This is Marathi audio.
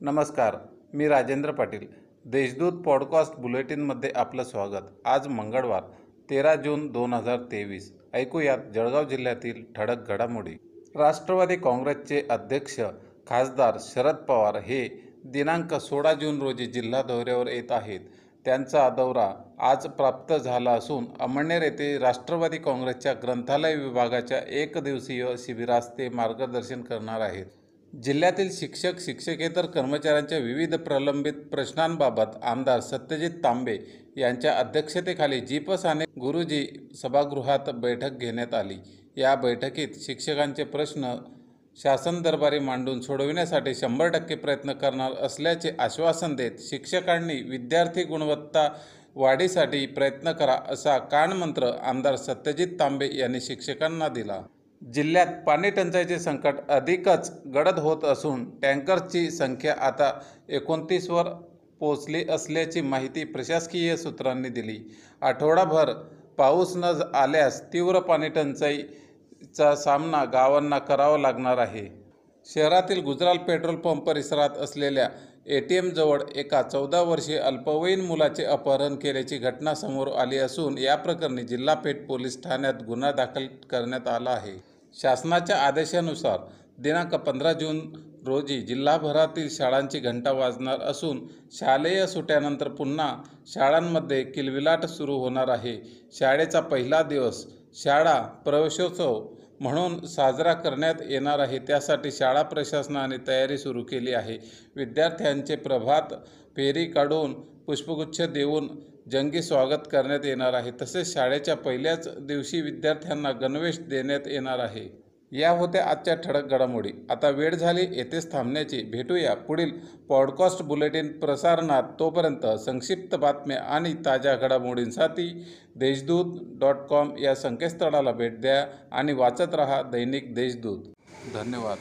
नमस्कार मी राजेंद्र पाटील. देशदूत पॉडकास्ट बुलेटिनमध्ये आपलं स्वागत. आज मंगळवार तेरा जून दोन हजार तेवीस. ऐकूयात जळगाव जिल्ह्यातील ठळक घडामोडी. राष्ट्रवादी काँग्रेसचे अध्यक्ष खासदार शरद पवार हे दिनांक सोळा जून रोजी जिल्हा दौऱ्यावर येत आहेत. त्यांचा दौरा आज प्राप्त झाला असून अमळनेर येथे राष्ट्रवादी काँग्रेसच्या ग्रंथालय विभागाच्या एकदिवसीय शिबिरास ते मार्गदर्शन करणार आहेत. जिल्ह्यातील शिक्षक शिक्षकेतर कर्मचाऱ्यांच्या विविध प्रलंबित प्रश्नांबाबत आमदार सत्यजित तांबे यांच्या अध्यक्षतेखाली जीपसाने गुरुजी सभागृहात बैठक घेण्यात आली. या बैठकीत शिक्षकांचे प्रश्न शासन दरबारी मांडून सोडविण्यासाठी शंभर टक्के प्रयत्न करणार असल्याचे आश्वासन देत शिक्षकांनी विद्यार्थी गुणवत्ता वाढीसाठी प्रयत्न करा असा कानमंत्र आमदार सत्यजित तांबे यांनी शिक्षकांना दिला. जिल्ह्यात पाणी टंचाईचे संकट अधिकच गडद होत असून टँकर्सची संख्या आता एकोणतीसवर पोचली असल्याची माहिती प्रशासकीय सूत्रांनी दिली. आठवडाभर पाऊस न आल्यास तीव्र पाणी टंचाईचा सामना गावांना करावा लागणार आहे. शहरातील गुजराल पेट्रोल पंप परिसरात असलेल्या ए टी एमजवळ एका चौदा वर्षीय अल्पवयीन मुलाचे अपहरण केल्याची घटना समोर आली असून या प्रकरणी जिल्हा पेठ पोलीस ठाण्यात गुन्हा दाखल करण्यात आला आहे. शासनाच्या आदेशानुसार दिनांक पंधरा जून रोजी जिल्हाभरातील शाळांची घंटा वाजणार असून शालेय सुट्यानंतर पुन्हा शाळांमध्ये किलविलाट सुरू होणार आहे. शाळेचा पहिला दिवस शाळा प्रवेशोत्सव म्हणून साजरा करण्यात येणार आहे. त्यासाठी शाळा प्रशासनाने तयारी सुरू केली आहे. विद्यार्थ्यांचे प्रभात फेरी काढून पुष्पगुच्छ देऊन जंगी स्वागत करण्यात येणार आहे. तसेच शाळेच्या पहिल्याच दिवशी विद्यार्थ्यांना गणवेश देण्यात येणार आहे. या होत्या आजच्या ठळक घडामोडी. आता वेळ झाली येथेच थांबण्याची. भेटूया पुढील पॉडकास्ट बुलेटिन प्रसारणात. तोपर्यंत संक्षिप्त बातम्या आणि ताज्या घडामोडींसाठी देशदूत डॉट कॉम या संकेतस्थळाला भेट द्या आणि वाचत रहा दैनिक देशदूत. धन्यवाद.